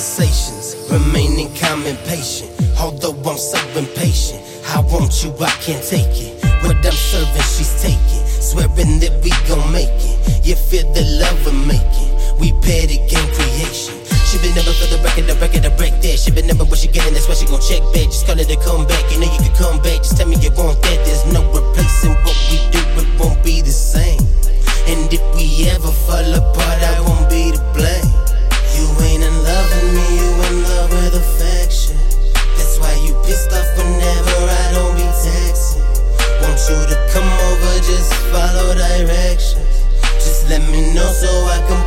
conversations, remaining calm and patient. Although I'm so impatient, I want you, I can't take it. What I'm serving, she's taking. Swearing that we gon' make it. You feel the love we're making. We paid again creation. She been never for the record, the record, the break that. She been never what she getting, that's why she gon' check back. Just call it a comeback. You know you can come back. Just tell me you want that. There's no let me know so I can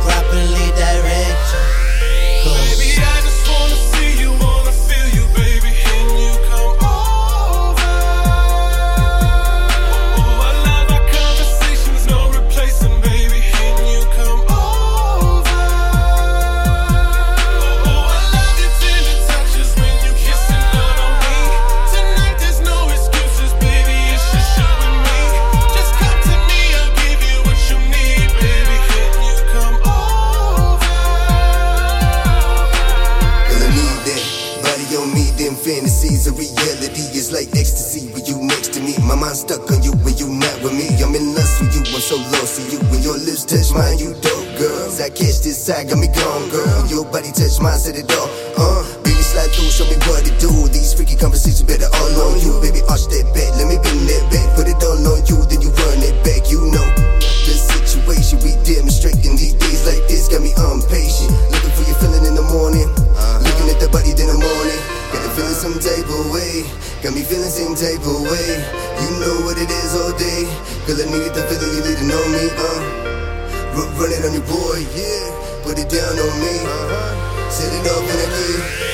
stuck on you when you not with me. I'm in lust with you, I'm so lost to you. When your lips touch mine, you dope, girl. I catch this side, got me gone, girl. Your body touch mine, set it off. Uh, baby, slide through, show me what to do. These freaky conversations better all on you. Baby, arch that back, let me bend that back. Put it all on you, then you run it back, you know. Way. Got me feeling same type of way. You know what it is all day. Girl, I need the feeling you leading on me. Uh, run, run it on your boy, yeah. Put it down on me. Set it off in a key.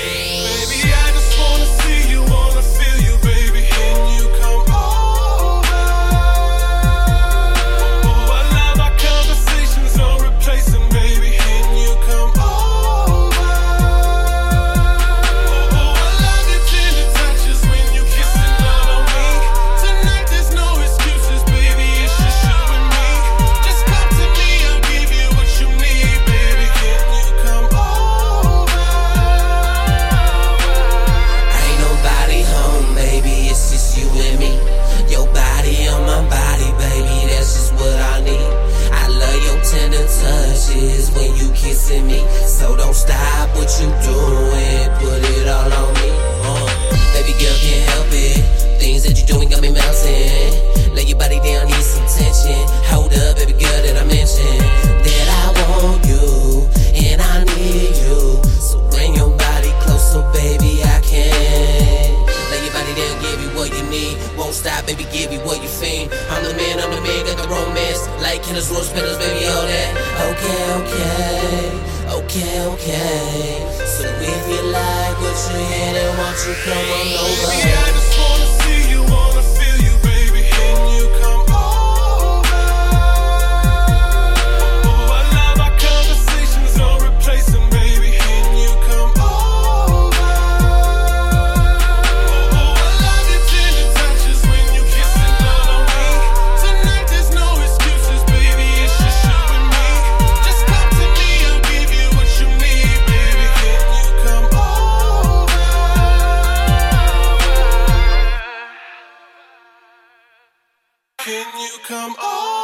You me. So don't stop what you doing, put it all on me. Uh, baby girl can't help it. Things that you doing got me melting. Lay your body down, need some tension. Hold up, baby what you need. Won't stop, baby, give you what you fiend. I'm the man, I'm the man, got the romance. Like Killers, Rose Petals, baby, all that. Okay, okay, okay, okay. So if you like what you hear, then won't you come on over? Can you come over?